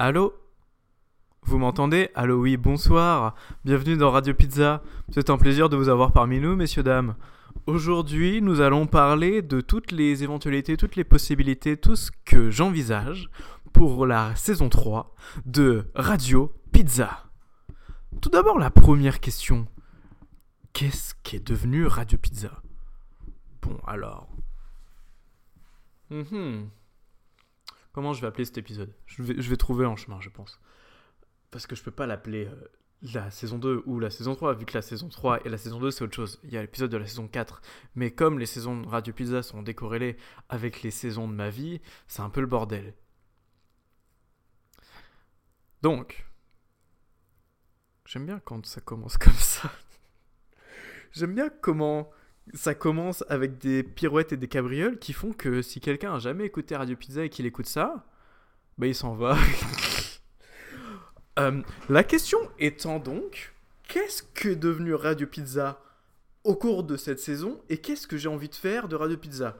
Allô? Vous m'entendez? Allô, oui, bonsoir. Bienvenue dans Radio Pizza. C'est un plaisir de vous avoir parmi nous, messieurs, dames. Aujourd'hui, nous allons parler de toutes les éventualités, toutes les possibilités, tout ce que j'envisage pour la saison 3 de Radio Pizza. Tout d'abord, la première question. Qu'est-ce qui est devenu Radio Pizza? Bon, alors. Mhm. Comment je vais appeler cet épisode? Je vais, je vais trouver en chemin, je pense. Parce que je peux pas l'appeler euh, la saison 2 ou la saison 3, vu que la saison 3 et la saison 2 c'est autre chose. Il y a l'épisode de la saison 4. Mais comme les saisons de Radio Pizza sont décorrélées avec les saisons de ma vie, c'est un peu le bordel. Donc, j'aime bien quand ça commence comme ça. j'aime bien comment ça commence avec des pirouettes et des cabrioles qui font que si quelqu'un a jamais écouté Radio Pizza et qu'il écoute ça, bah il s'en va. Euh, la question étant donc, qu'est-ce que devenu Radio Pizza au cours de cette saison et qu'est-ce que j'ai envie de faire de Radio Pizza?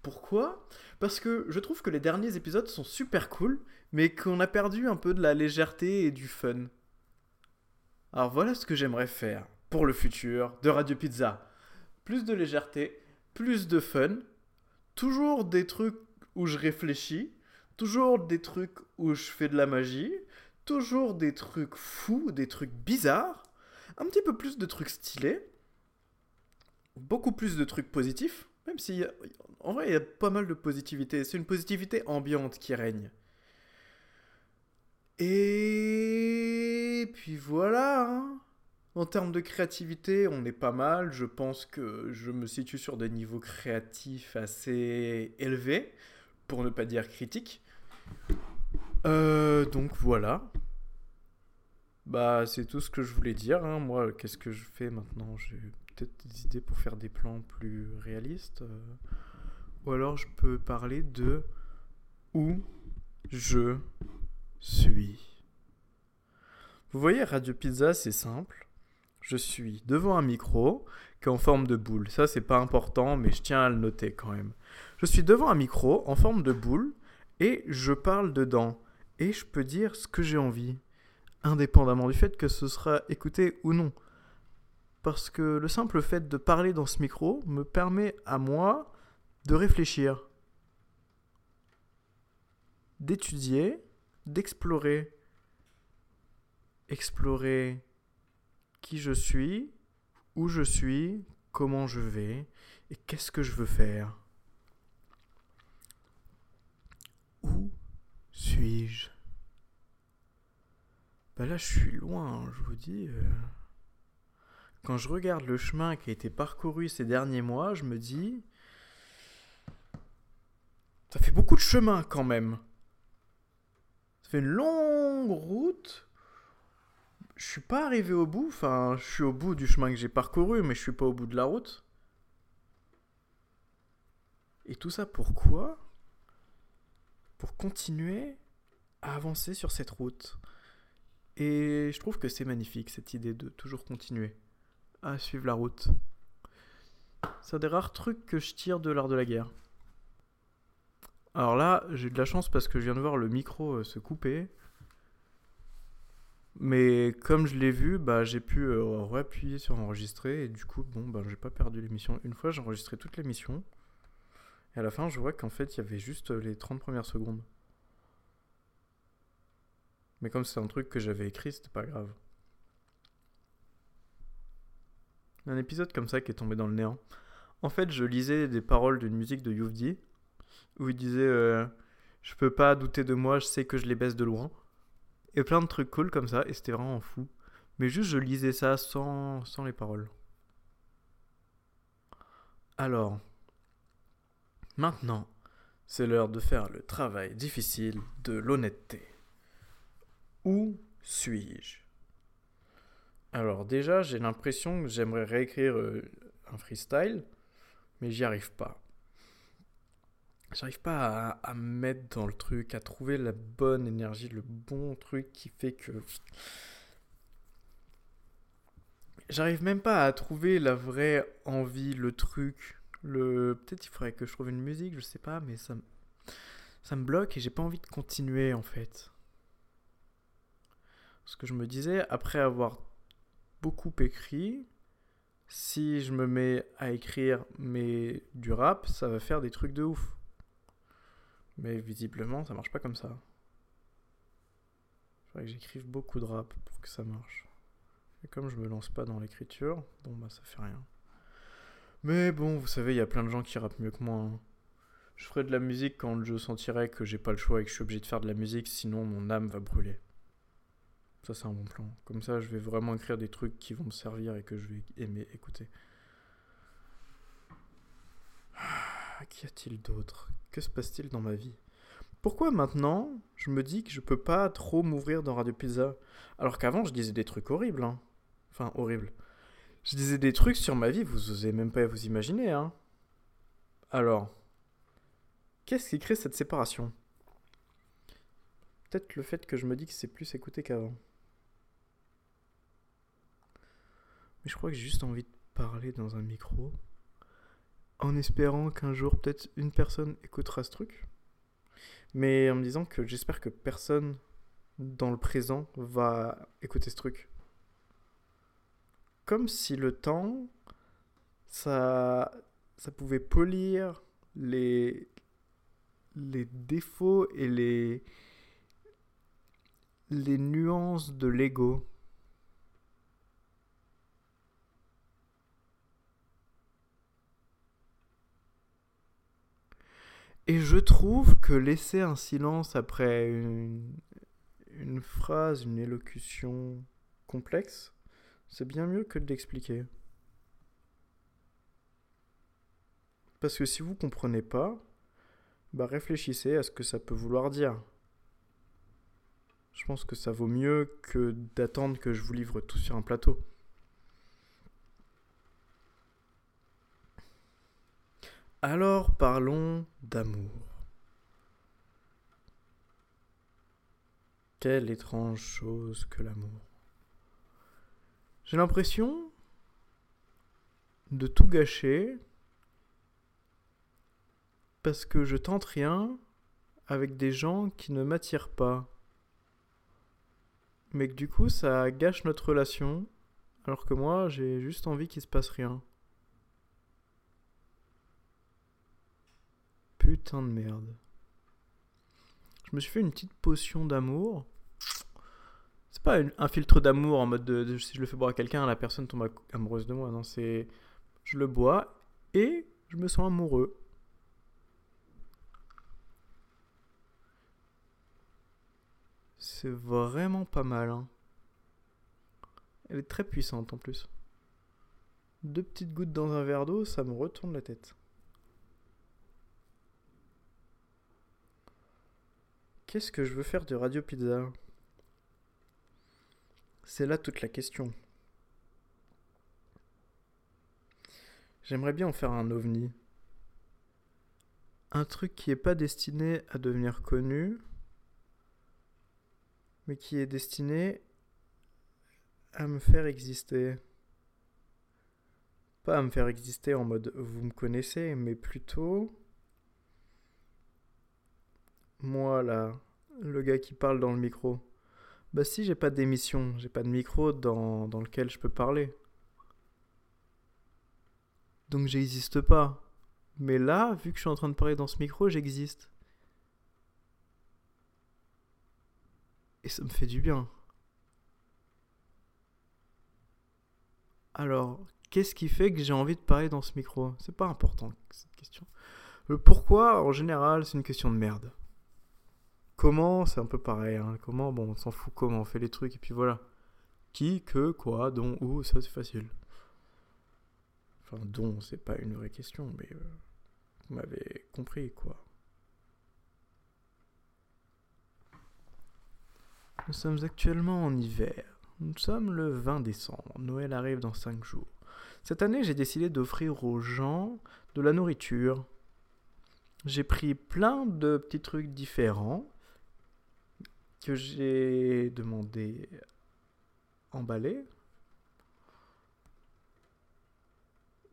Pourquoi? Parce que je trouve que les derniers épisodes sont super cool, mais qu'on a perdu un peu de la légèreté et du fun. Alors voilà ce que j'aimerais faire pour le futur de Radio Pizza plus de légèreté, plus de fun, toujours des trucs où je réfléchis, toujours des trucs où je fais de la magie, toujours des trucs fous, des trucs bizarres, un petit peu plus de trucs stylés, beaucoup plus de trucs positifs, même si en vrai il y a pas mal de positivité, c'est une positivité ambiante qui règne. Et puis voilà. Hein. En termes de créativité, on est pas mal. Je pense que je me situe sur des niveaux créatifs assez élevés, pour ne pas dire critiques. Euh, donc voilà. Bah, c'est tout ce que je voulais dire. Hein. Moi, qu'est-ce que je fais maintenant? J'ai peut-être des idées pour faire des plans plus réalistes. Euh. Ou alors, je peux parler de où je suis. Vous voyez, Radio Pizza, c'est simple je suis devant un micro qui est en forme de boule. Ça, c'est pas important, mais je tiens à le noter quand même. Je suis devant un micro en forme de boule et je parle dedans. Et je peux dire ce que j'ai envie, indépendamment du fait que ce sera écouté ou non. Parce que le simple fait de parler dans ce micro me permet à moi de réfléchir, d'étudier, d'explorer. Explorer qui je suis, où je suis, comment je vais et qu'est-ce que je veux faire. Où suis-je? Ben là, je suis loin, je vous dis. Euh. Quand je regarde le chemin qui a été parcouru ces derniers mois, je me dis. Ça fait beaucoup de chemin quand même. Ça fait une longue route je suis pas arrivé au bout. Enfin, je suis au bout du chemin que j'ai parcouru, mais je suis pas au bout de la route. Et tout ça pourquoi? Pour continuer à avancer sur cette route. Et je trouve que c'est magnifique cette idée de toujours continuer à suivre la route. C'est un des rares trucs que je tire de l'art de la guerre. Alors là, j'ai de la chance parce que je viens de voir le micro euh, se couper. Mais comme je l'ai vu, bah, j'ai pu euh, réappuyer sur enregistrer et du coup, bon, bah, j'ai pas perdu l'émission. Une fois, j'ai enregistré toute l'émission et à la fin, je vois qu'en fait, il y avait juste les 30 premières secondes. Mais comme c'est un truc que j'avais écrit, c'était pas grave. Un épisode comme ça qui est tombé dans le néant. En fait, je lisais des paroles d'une musique de Youvdi où il disait euh, Je peux pas douter de moi, je sais que je les baisse de loin. Et plein de trucs cool comme ça, et c'était vraiment fou. Mais juste, je lisais ça sans, sans les paroles. Alors, maintenant, c'est l'heure de faire le travail difficile de l'honnêteté. Où suis-je? Alors déjà, j'ai l'impression que j'aimerais réécrire euh, un freestyle, mais j'y arrive pas. J'arrive pas à, me mettre dans le truc, à trouver la bonne énergie, le bon truc qui fait que. J'arrive même pas à trouver la vraie envie, le truc. Le... Peut-être il faudrait que je trouve une musique, je sais pas, mais ça, ça me bloque et j'ai pas envie de continuer en fait. Parce que je me disais, après avoir beaucoup écrit, si je me mets à écrire mais du rap, ça va faire des trucs de ouf. Mais visiblement, ça marche pas comme ça. Faudrait que j'écrive beaucoup de rap pour que ça marche. Et comme je me lance pas dans l'écriture, bon bah ça fait rien. Mais bon, vous savez, il y a plein de gens qui rappent mieux que moi. Hein. Je ferai de la musique quand je sentirai que j'ai pas le choix et que je suis obligé de faire de la musique, sinon mon âme va brûler. Ça, c'est un bon plan. Comme ça, je vais vraiment écrire des trucs qui vont me servir et que je vais aimer écouter. Ah, qu'y a-t-il d'autre Que se passe-t-il dans ma vie? Pourquoi maintenant, je me dis que je peux pas trop m'ouvrir dans Radio Pizza? Alors qu'avant, je disais des trucs horribles. Hein. Enfin, horribles. Je disais des trucs sur ma vie, vous osez même pas vous imaginer. Hein. Alors, qu'est-ce qui crée cette séparation? Peut-être le fait que je me dis que c'est plus écouté qu'avant. Mais je crois que j'ai juste envie de parler dans un micro. En espérant qu'un jour, peut-être une personne écoutera ce truc. Mais en me disant que j'espère que personne dans le présent va écouter ce truc. Comme si le temps, ça, ça pouvait polir les, les défauts et les, les nuances de l'ego. Et je trouve que laisser un silence après une, phrase, une élocution complexe, c'est bien mieux que de l'expliquer. Parce que si vous comprenez pas, bah réfléchissez à ce que ça peut vouloir dire. Je pense que ça vaut mieux que d'attendre que je vous livre tout sur un plateau. Alors parlons d'amour. Quelle étrange chose que l'amour. J'ai l'impression de tout gâcher parce que je tente rien avec des gens qui ne m'attirent pas. Mais que du coup ça gâche notre relation alors que moi j'ai juste envie qu'il se passe rien. Putain de merde. Je me suis fait une petite potion d'amour. C'est pas un filtre d'amour en mode de, si je le fais boire à quelqu'un, la personne tombe amoureuse de moi. Non, c'est je le bois et je me sens amoureux. C'est vraiment pas mal. Hein. Elle est très puissante en plus. Deux petites gouttes dans un verre d'eau, ça me retourne la tête. Qu'est-ce que je veux faire de Radio Pizza? C'est là toute la question. J'aimerais bien en faire un ovni. Un truc qui n'est pas destiné à devenir connu, mais qui est destiné à me faire exister. Pas à me faire exister en mode vous me connaissez, mais plutôt moi, là, le gars qui parle dans le micro. Bah si, j'ai pas d'émission, j'ai pas de micro dans, dans lequel je peux parler. Donc j'existe pas. Mais là, vu que je suis en train de parler dans ce micro, j'existe. Et ça me fait du bien. Alors, qu'est-ce qui fait que j'ai envie de parler dans ce micro? C'est pas important cette question. Le pourquoi, en général, c'est une question de merde. Comment, c'est un peu pareil. Hein. Comment, bon, on s'en fout comment on fait les trucs et puis voilà. Qui, que, quoi, dont, où, ça c'est facile. Enfin, dont, c'est pas une vraie question, mais euh, vous m'avez compris quoi. Nous sommes actuellement en hiver. Nous sommes le 20 décembre. Noël arrive dans 5 jours. Cette année, j'ai décidé d'offrir aux gens de la nourriture. J'ai pris plein de petits trucs différents que j'ai demandé emballer.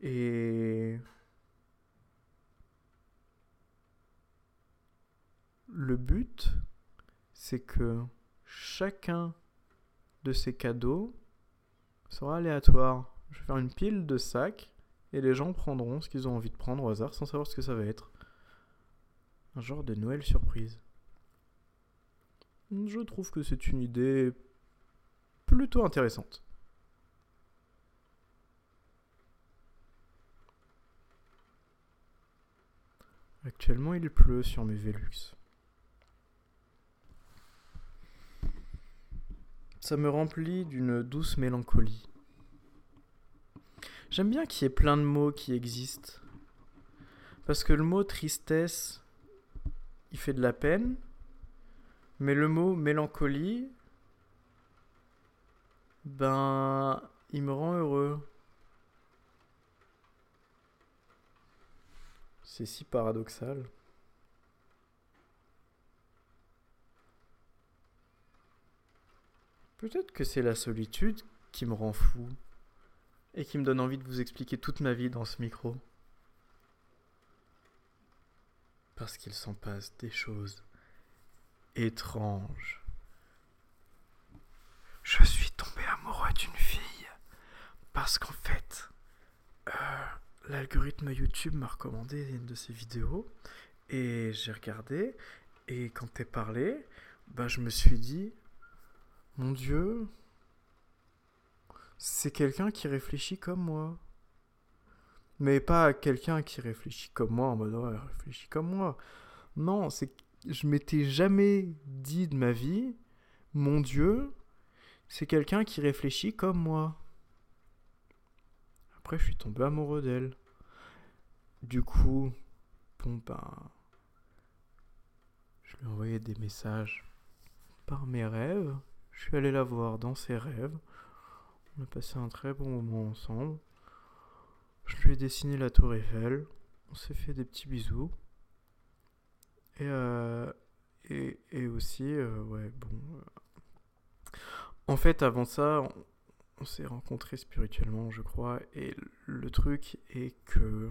Et le but, c'est que chacun de ces cadeaux sera aléatoire. Je vais faire une pile de sacs et les gens prendront ce qu'ils ont envie de prendre au hasard sans savoir ce que ça va être. Un genre de Noël surprise. Je trouve que c'est une idée plutôt intéressante. Actuellement, il pleut sur mes Velux. Ça me remplit d'une douce mélancolie. J'aime bien qu'il y ait plein de mots qui existent. Parce que le mot tristesse, il fait de la peine. Mais le mot mélancolie, ben, il me rend heureux. C'est si paradoxal. Peut-être que c'est la solitude qui me rend fou et qui me donne envie de vous expliquer toute ma vie dans ce micro. Parce qu'il s'en passe des choses étranges. Je suis tombé amoureux d'une fille parce qu'en fait, euh, l'algorithme YouTube m'a recommandé une de ses vidéos et j'ai regardé et quand t'es parlé, bah je me suis dit, mon Dieu, c'est quelqu'un qui réfléchit comme moi. Mais pas quelqu'un qui réfléchit comme moi en mode ouais, réfléchit comme moi. Non, c'est je m'étais jamais dit de ma vie, mon Dieu, c'est quelqu'un qui réfléchit comme moi. Après, je suis tombé amoureux d'elle. Du coup, bon ben, je lui ai envoyé des messages par mes rêves. Je suis allé la voir dans ses rêves. On a passé un très bon moment ensemble. Je lui ai dessiné la tour Eiffel. On s'est fait des petits bisous. Et, euh, et, aussi, euh, ouais, bon. Euh, en fait, avant ça, on s'est rencontrés spirituellement, je crois. Et le truc est que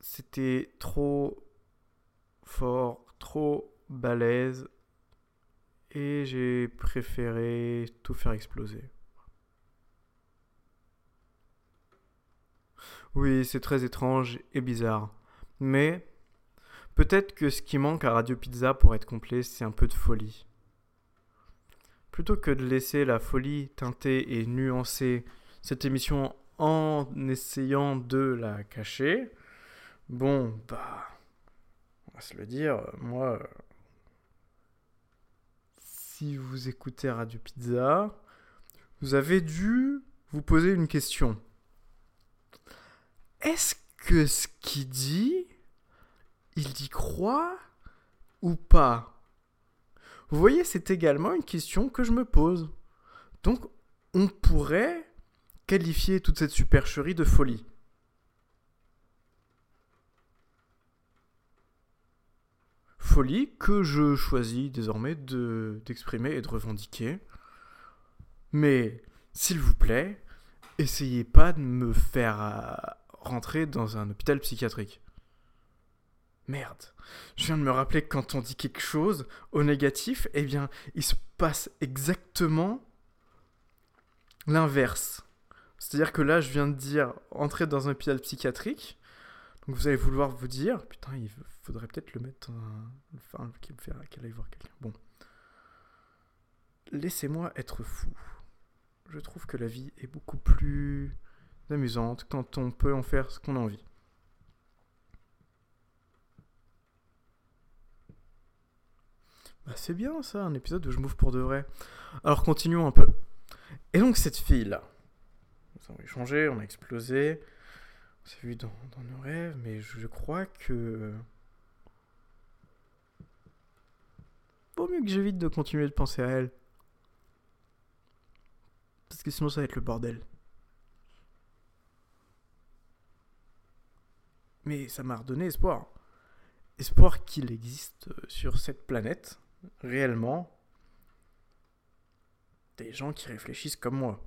c'était trop fort, trop balèze et j'ai préféré tout faire exploser. Oui, c'est très étrange et bizarre. Mais peut-être que ce qui manque à Radio Pizza pour être complet, c'est un peu de folie. Plutôt que de laisser la folie teinter et nuancer cette émission en essayant de la cacher, bon, bah, on va se le dire, moi, si vous écoutez Radio Pizza, vous avez dû vous poser une question. Est-ce que ce qu'il dit, il y croit ou pas? Vous voyez, c'est également une question que je me pose. Donc, on pourrait qualifier toute cette supercherie de folie. folie que je choisis désormais d'exprimer et de revendiquer. Mais, s'il vous plaît, essayez pas de me faire euh, rentrer dans un hôpital psychiatrique. Merde. Je viens de me rappeler que quand on dit quelque chose au négatif, eh bien, il se passe exactement l'inverse. C'est-à-dire que là, je viens de dire entrer dans un hôpital psychiatrique. Donc vous allez vouloir vous dire, putain, il faudrait peut-être le mettre un... Enfin, qu'il qu'elle aille voir quelqu'un. Bon. Laissez-moi être fou. Je trouve que la vie est beaucoup plus amusante quand on peut en faire ce qu'on a envie. Bah c'est bien ça, un épisode où je m'ouvre pour de vrai. Alors continuons un peu. Et donc cette fille-là, on a échangé, on a explosé, on s'est vu dans, dans, nos rêves, mais je crois que Vaut mieux que j'évite de continuer de penser à elle. Parce que sinon ça va être le bordel. Mais ça m'a redonné espoir. Espoir qu'il existe sur cette planète, réellement, des gens qui réfléchissent comme moi.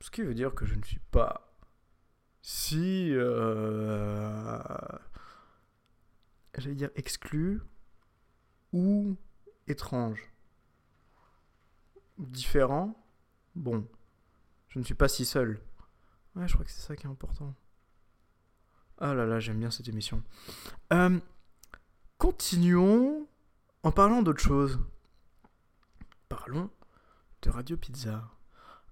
Ce qui veut dire que je ne suis pas si... Euh, J'allais dire exclu ou étrange. Différent. Bon. Je ne suis pas si seul. Ouais, je crois que c'est ça qui est important. Ah là là, j'aime bien cette émission. Euh, continuons en parlant d'autre chose. Parlons de Radio Pizza.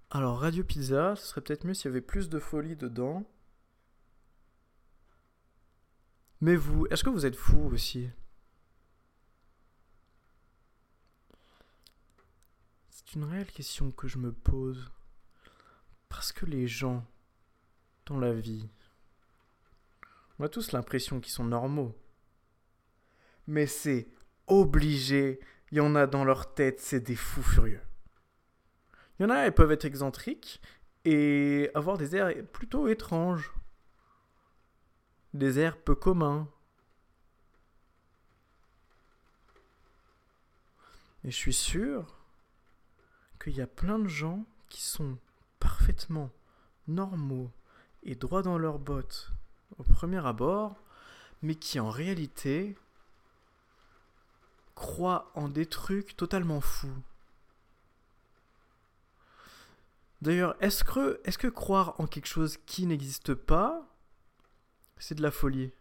Alors, Radio Pizza, ce serait peut-être mieux s'il y avait plus de folie dedans. Mais vous, est-ce que vous êtes fou aussi? C'est une réelle question que je me pose. Parce que les gens, dans la vie, on a tous l'impression qu'ils sont normaux. Mais c'est obligé, il y en a dans leur tête, c'est des fous furieux. Il y en a, elles peuvent être excentriques et avoir des airs plutôt étranges. Des airs peu communs. Et je suis sûr qu'il y a plein de gens qui sont parfaitement normaux et droits dans leurs bottes au premier abord, mais qui en réalité croient en des trucs totalement fous. D'ailleurs, est-ce que, que croire en quelque chose qui n'existe pas, c'est de la folie?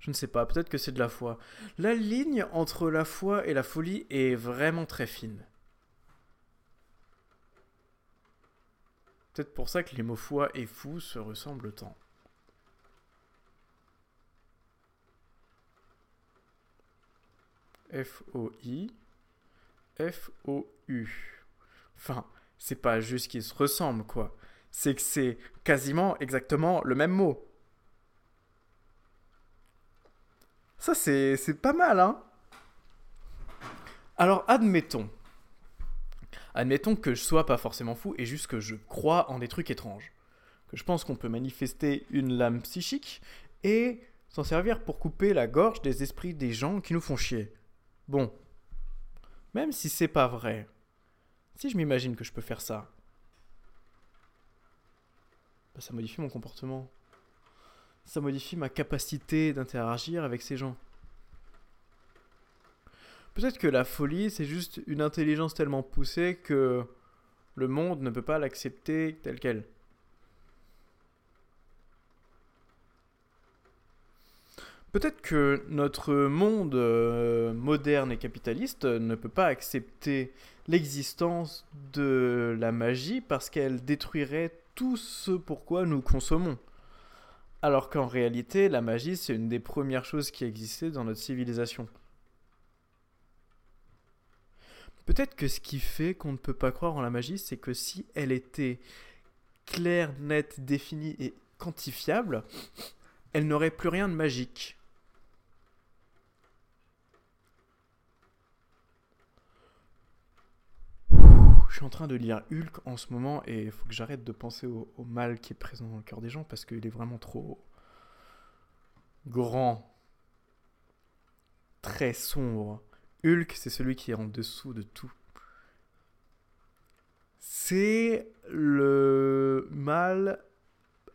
Je ne sais pas, peut-être que c'est de la foi. La ligne entre la foi et la folie est vraiment très fine. Peut-être pour ça que les mots foi et fou se ressemblent tant. F-O-I, F-O-U. Enfin, c'est pas juste qu'ils se ressemblent, quoi. C'est que c'est quasiment exactement le même mot. Ça, c'est pas mal, hein Alors, admettons. Admettons que je sois pas forcément fou et juste que je crois en des trucs étranges. Que je pense qu'on peut manifester une lame psychique et s'en servir pour couper la gorge des esprits des gens qui nous font chier. Bon. Même si c'est pas vrai, si je m'imagine que je peux faire ça, bah, ça modifie mon comportement. Ça modifie ma capacité d'interagir avec ces gens. Peut-être que la folie, c'est juste une intelligence tellement poussée que le monde ne peut pas l'accepter tel quel. Peut-être que notre monde euh, moderne et capitaliste ne peut pas accepter l'existence de la magie parce qu'elle détruirait tout ce pourquoi nous consommons. Alors qu'en réalité, la magie, c'est une des premières choses qui existait dans notre civilisation. Peut-être que ce qui fait qu'on ne peut pas croire en la magie, c'est que si elle était claire, nette, définie et quantifiable, elle n'aurait plus rien de magique. Je suis en train de lire Hulk en ce moment et il faut que j'arrête de penser au, mal qui est présent dans le cœur des gens parce qu'il est vraiment trop grand, très sombre. Hulk, c'est celui qui est en dessous de tout. C'est le mal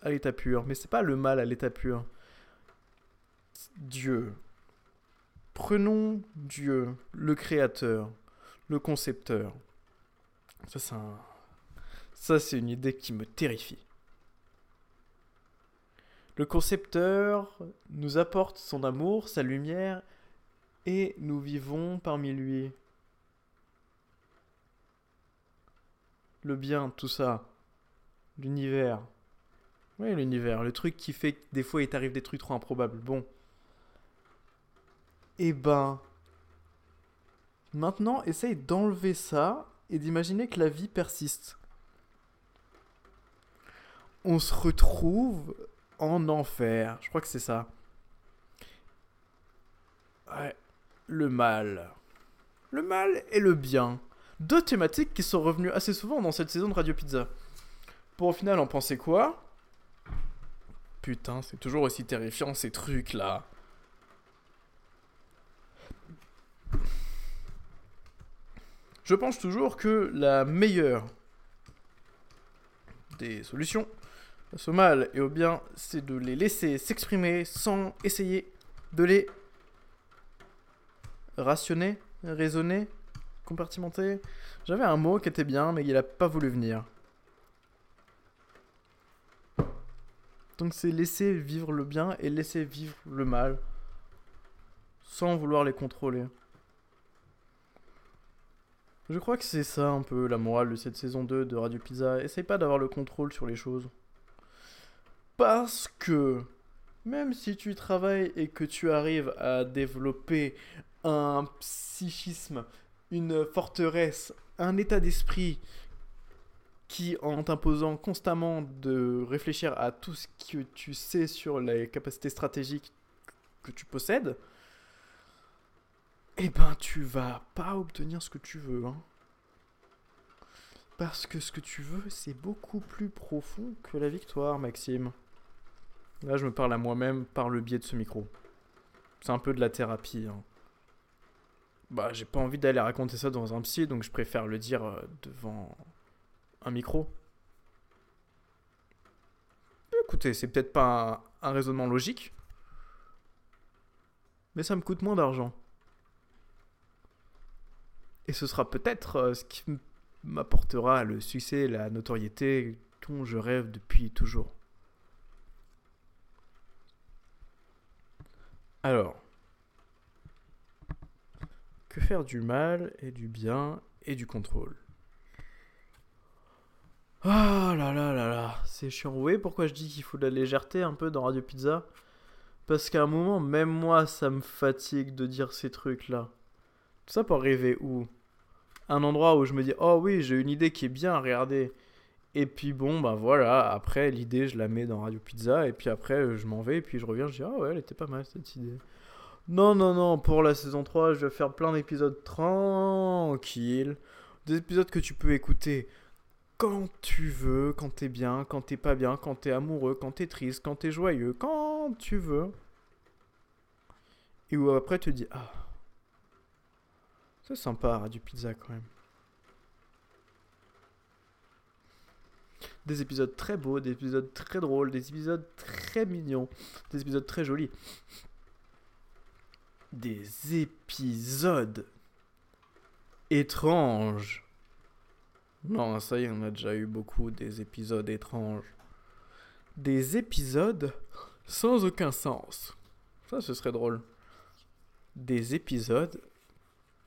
à l'état pur, mais c'est pas le mal à l'état pur. Dieu. Prenons Dieu, le créateur, le concepteur. Ça, c'est une idée qui me terrifie. Le concepteur nous apporte son amour, sa lumière, et nous vivons parmi lui. Le bien, tout ça. L'univers. Oui, l'univers. Le truc qui fait que des fois il t'arrive des trucs trop improbables. Bon. Eh ben. Maintenant, essaye d'enlever ça et d'imaginer que la vie persiste. On se retrouve en enfer. Je crois que c'est ça. Ouais. Le mal. Le mal et le bien. Deux thématiques qui sont revenues assez souvent dans cette saison de Radio Pizza. Pour au final en penser quoi? Putain, c'est toujours aussi terrifiant ces trucs là. Je pense toujours que la meilleure des solutions au mal et au bien, c'est de les laisser s'exprimer sans essayer de les rationner, raisonner, Compartimenter. J'avais un mot qui était bien, mais il a pas voulu venir. Donc c'est laisser vivre le bien et laisser vivre le mal. Sans vouloir les contrôler. Je crois que c'est ça un peu la morale de cette saison 2 de Radio Pizza. Essaye pas d'avoir le contrôle sur les choses. Parce que même si tu travailles et que tu arrives à développer un psychisme, une forteresse, un état d'esprit qui, en t'imposant constamment de réfléchir à tout ce que tu sais sur les capacités stratégiques que tu possèdes, eh ben tu vas pas obtenir ce que tu veux. Hein. Parce que ce que tu veux, c'est beaucoup plus profond que la victoire, Maxime. Là, je me parle à moi-même par le biais de ce micro. C'est un peu de la thérapie. Hein. Bah, j'ai pas envie d'aller raconter ça dans un psy, donc je préfère le dire euh, devant un micro. Écoutez, c'est peut-être pas un, raisonnement logique, mais ça me coûte moins d'argent. Et ce sera peut-être euh, ce qui m'apportera le succès, la notoriété dont je rêve depuis toujours. Alors, que faire du mal et du bien et du contrôle? Ah là là là là, c'est chiant. Vous voyez pourquoi je dis qu'il faut de la légèreté un peu dans Radio Pizza? Parce qu'à un moment, même moi, ça me fatigue de dire ces trucs-là. Tout ça pour rêver où? Un endroit où je me dis, oh oui, j'ai une idée qui est bien, regardez. Et puis bon, bah voilà, après l'idée, je la mets dans Radio Pizza, et puis après, je m'en vais, et puis je reviens, je dis, ah ouais, elle était pas mal cette idée. Non, non, non, pour la saison 3, je vais faire plein d'épisodes tranquilles. Des épisodes que tu peux écouter quand tu veux, quand t'es bien, quand t'es pas bien, quand t'es amoureux, quand t'es triste, quand t'es joyeux, quand tu veux. Et où après tu te dis, ah, c'est sympa, Radio Pizza quand même. des épisodes très beaux, des épisodes très drôles, des épisodes très mignons, des épisodes très jolis. Des épisodes étranges. Non, ça y est, on a déjà eu beaucoup des épisodes étranges. Des épisodes sans aucun sens. Ça, ce serait drôle. Des épisodes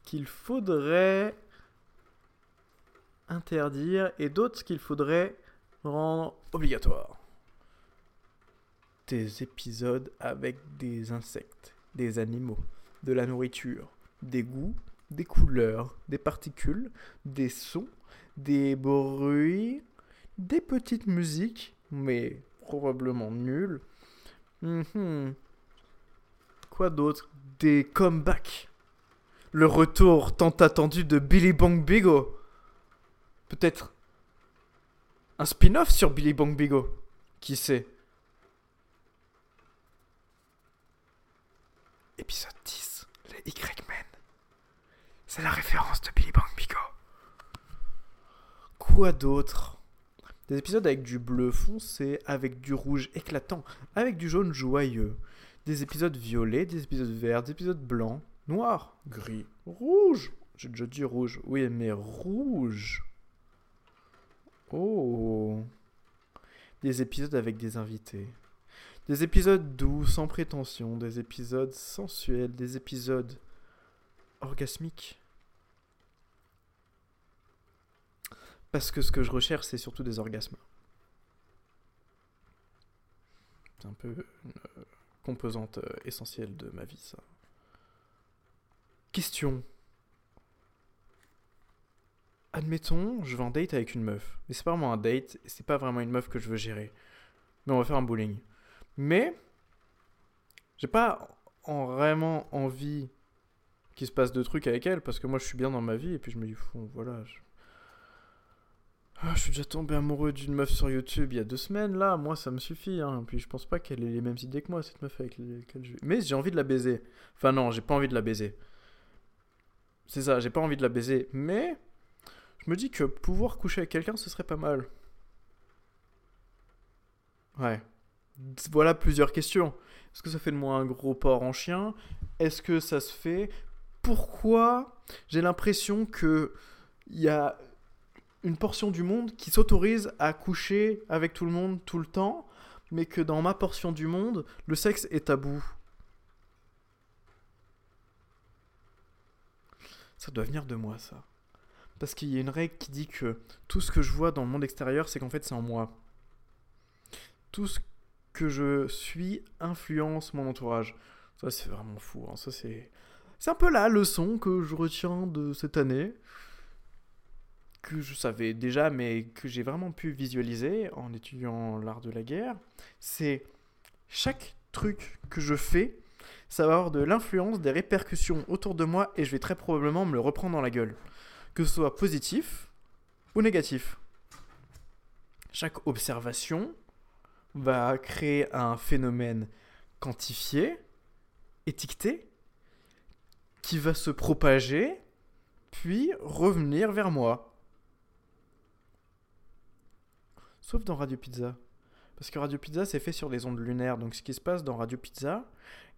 qu'il faudrait interdire et d'autres qu'il faudrait rendre obligatoire. Des épisodes avec des insectes, des animaux, de la nourriture, des goûts, des couleurs, des particules, des sons, des bruits, des petites musiques, mais probablement nulles. Mhm. Quoi d'autre? Des comebacks. Le retour tant attendu de Billy Bong Bigo. Peut-être un spin-off sur Billy Bong Bigo. Qui sait Épisode 10, les Y-Men. C'est la référence de Billy Bong Bigo. Quoi d'autre? Des épisodes avec du bleu foncé, avec du rouge éclatant, avec du jaune joyeux. Des épisodes violets, des épisodes verts, des épisodes blancs, noirs, gris, rouge. J'ai déjà dit rouge. Oui, mais rouge. Oh Des épisodes avec des invités. Des épisodes doux, sans prétention, des épisodes sensuels, des épisodes orgasmiques. Parce que ce que je recherche, c'est surtout des orgasmes. C'est un peu une euh, composante euh, essentielle de ma vie, ça. Question admettons, je vais en date avec une meuf. Mais c'est pas vraiment un date, c'est pas vraiment une meuf que je veux gérer. Mais on va faire un bowling. Mais, j'ai pas vraiment envie qu'il se passe de trucs avec elle, parce que moi je suis bien dans ma vie, et puis je me dis, voilà. Je... Ah, je suis déjà tombé amoureux d'une meuf sur YouTube il y a deux semaines, là, moi ça me suffit, hein. Puis je pense pas qu'elle ait les mêmes idées que moi, cette meuf avec laquelle je... Mais j'ai envie de la baiser. Enfin non, j'ai pas envie de la baiser. C'est ça, j'ai pas envie de la baiser, mais je me dis que pouvoir coucher avec quelqu'un, ce serait pas mal. Ouais. Voilà plusieurs questions. Est-ce que ça fait de moi un gros porc en chien? Est-ce que ça se fait? Pourquoi j'ai l'impression que il y a une portion du monde qui s'autorise à coucher avec tout le monde tout le temps, mais que dans ma portion du monde, le sexe est tabou? Ça doit venir de moi, ça. Parce qu'il y a une règle qui dit que tout ce que je vois dans le monde extérieur, c'est qu'en fait, c'est en moi. Tout ce que je suis influence mon entourage. Ça, c'est vraiment fou. Hein. Ça, c'est... c'est un peu la leçon que je retiens de cette année que je savais déjà, mais que j'ai vraiment pu visualiser en étudiant l'art de la guerre, c'est chaque truc que je fais, ça va avoir de l'influence, des répercussions autour de moi, et je vais très probablement me le reprendre dans la gueule. Que ce soit positif ou négatif. Chaque observation va créer un phénomène quantifié, étiqueté, qui va se propager, puis revenir vers moi. Sauf dans Radio Pizza. Parce que Radio Pizza, c'est fait sur les ondes lunaires. Donc ce qui se passe dans Radio Pizza,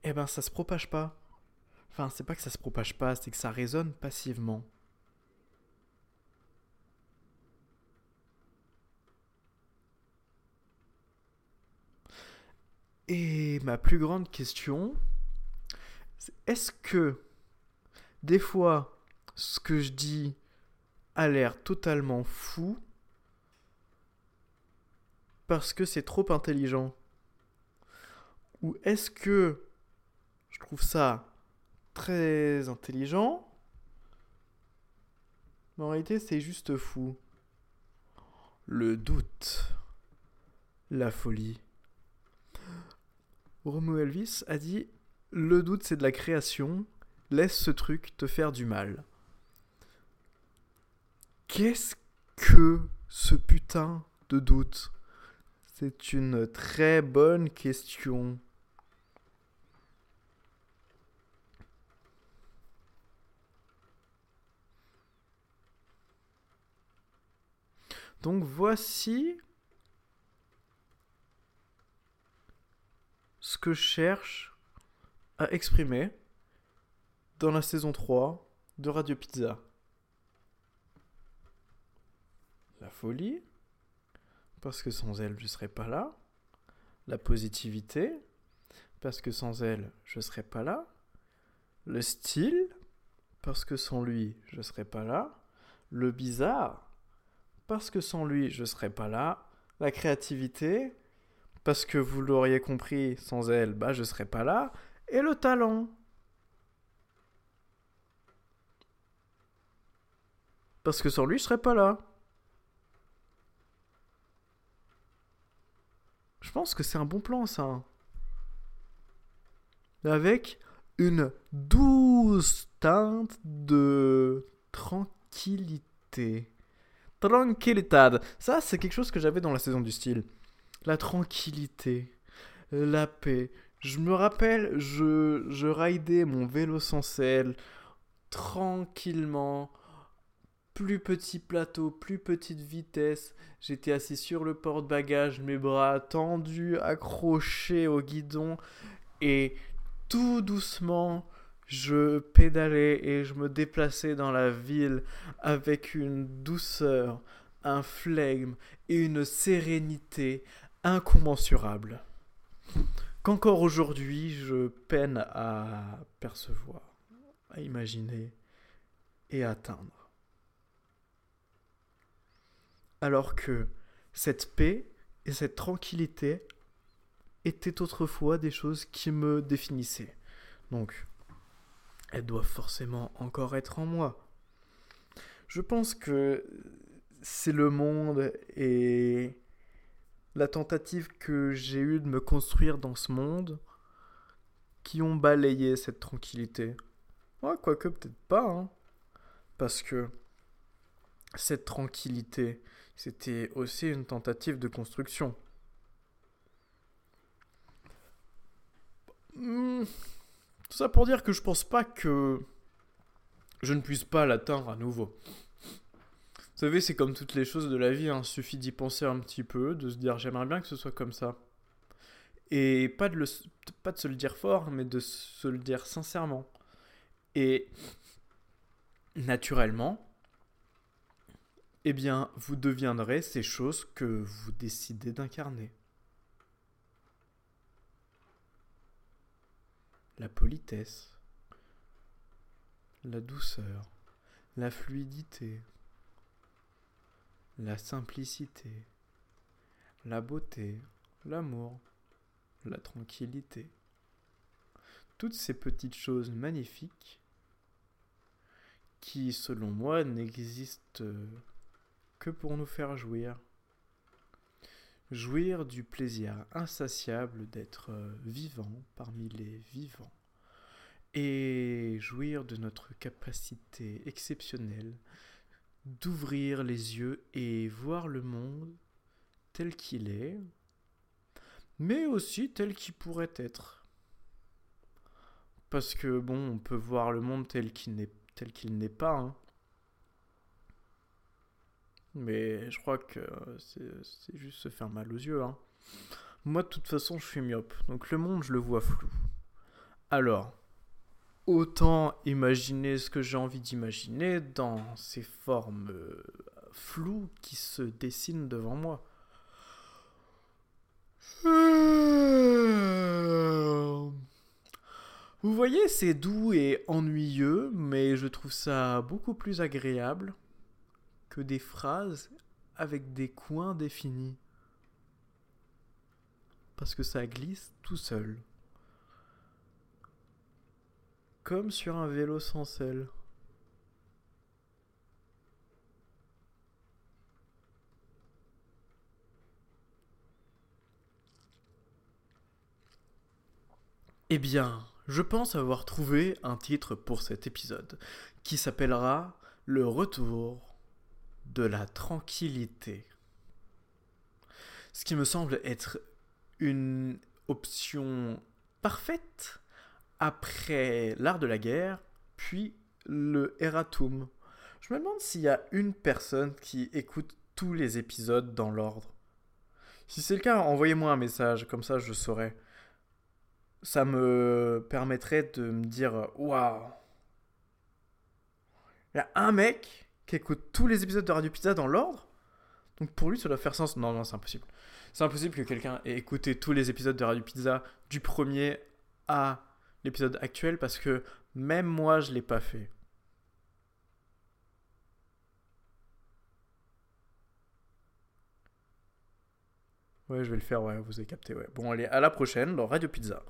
eh ben ça se propage pas. Enfin, c'est pas que ça se propage pas, c'est que ça résonne passivement. Et ma plus grande question, est-ce que des fois ce que je dis a l'air totalement fou parce que c'est trop intelligent? Ou est-ce que je trouve ça très intelligent, mais en réalité c'est juste fou Le doute, la folie. Romo Elvis a dit Le doute c'est de la création, laisse ce truc te faire du mal. Qu'est-ce que ce putain de doute? C'est une très bonne question. Donc voici ce que je cherche à exprimer dans la saison 3 de Radio Pizza. La folie, parce que sans elle, je ne serais pas là. La positivité, parce que sans elle, je ne serais pas là. Le style, parce que sans lui, je ne serais pas là. Le bizarre, parce que sans lui, je ne serais pas là. La créativité, parce que vous l'auriez compris, sans elle, bah, je ne serais pas là. Et le talent. Parce que sans lui, je serais pas là. Je pense que c'est un bon plan, ça. Avec une douce teinte de tranquillité. Tranquillitad. Ça, c'est quelque chose que j'avais dans la saison du style. La tranquillité, la paix. Je me rappelle, je, je raidais mon vélo sans selle tranquillement plus petit plateau, plus petite vitesse. J'étais assis sur le porte-bagages, mes bras tendus, accrochés au guidon. Et tout doucement, je pédalais et je me déplaçais dans la ville avec une douceur, un flegme et une sérénité incommensurables. Qu'encore aujourd'hui, je peine à percevoir, à imaginer et à atteindre alors que cette paix et cette tranquillité étaient autrefois des choses qui me définissaient. Donc, elles doivent forcément encore être en moi. Je pense que c'est le monde et la tentative que j'ai eue de me construire dans ce monde qui ont balayé cette tranquillité. Ouais, quoique peut-être pas, hein. Parce que cette tranquillité, c'était aussi une tentative de construction. Hmm. Tout ça pour dire que je pense pas que je ne puisse pas l'atteindre à nouveau. Vous savez, c'est comme toutes les choses de la vie, il hein. suffit d'y penser un petit peu, de se dire j'aimerais bien que ce soit comme ça. Et pas de, le, pas de se le dire fort, mais de se le dire sincèrement. Et naturellement, eh bien, vous deviendrez ces choses que vous décidez d'incarner. La politesse, la douceur, la fluidité, la simplicité, la beauté, l'amour, la tranquillité. Toutes ces petites choses magnifiques qui, selon moi, n'existent que pour nous faire jouir. Jouir du plaisir insatiable d'être vivant parmi les vivants. Et jouir de notre capacité exceptionnelle d'ouvrir les yeux et voir le monde tel qu'il est, mais aussi tel qu'il pourrait être. Parce que bon, on peut voir le monde tel qu'il n'est tel pas. Hein. Mais je crois que c'est juste se faire mal aux yeux. Hein. Moi, de toute façon, je suis myope. Donc le monde, je le vois flou. Alors, autant imaginer ce que j'ai envie d'imaginer dans ces formes euh, floues qui se dessinent devant moi. Vous voyez, c'est doux et ennuyeux, mais je trouve ça beaucoup plus agréable des phrases avec des coins définis. Parce que ça glisse tout seul. Comme sur un vélo sans selle. Eh bien, je pense avoir trouvé un titre pour cet épisode qui s'appellera Le retour de la tranquillité. Ce qui me semble être une option parfaite après l'art de la guerre, puis le Eratum. Je me demande s'il y a une personne qui écoute tous les épisodes dans l'ordre. Si c'est le cas, envoyez-moi un message, comme ça je saurai. Ça me permettrait de me dire waouh. Il y a un mec qui écoute tous les épisodes de Radio Pizza dans l'ordre. Donc pour lui, ça doit faire sens. Non, non, c'est impossible. C'est impossible que quelqu'un ait écouté tous les épisodes de Radio Pizza du premier à l'épisode actuel parce que même moi, je l'ai pas fait. Ouais, je vais le faire, ouais, vous avez capté, ouais. Bon, allez, à la prochaine dans Radio Pizza.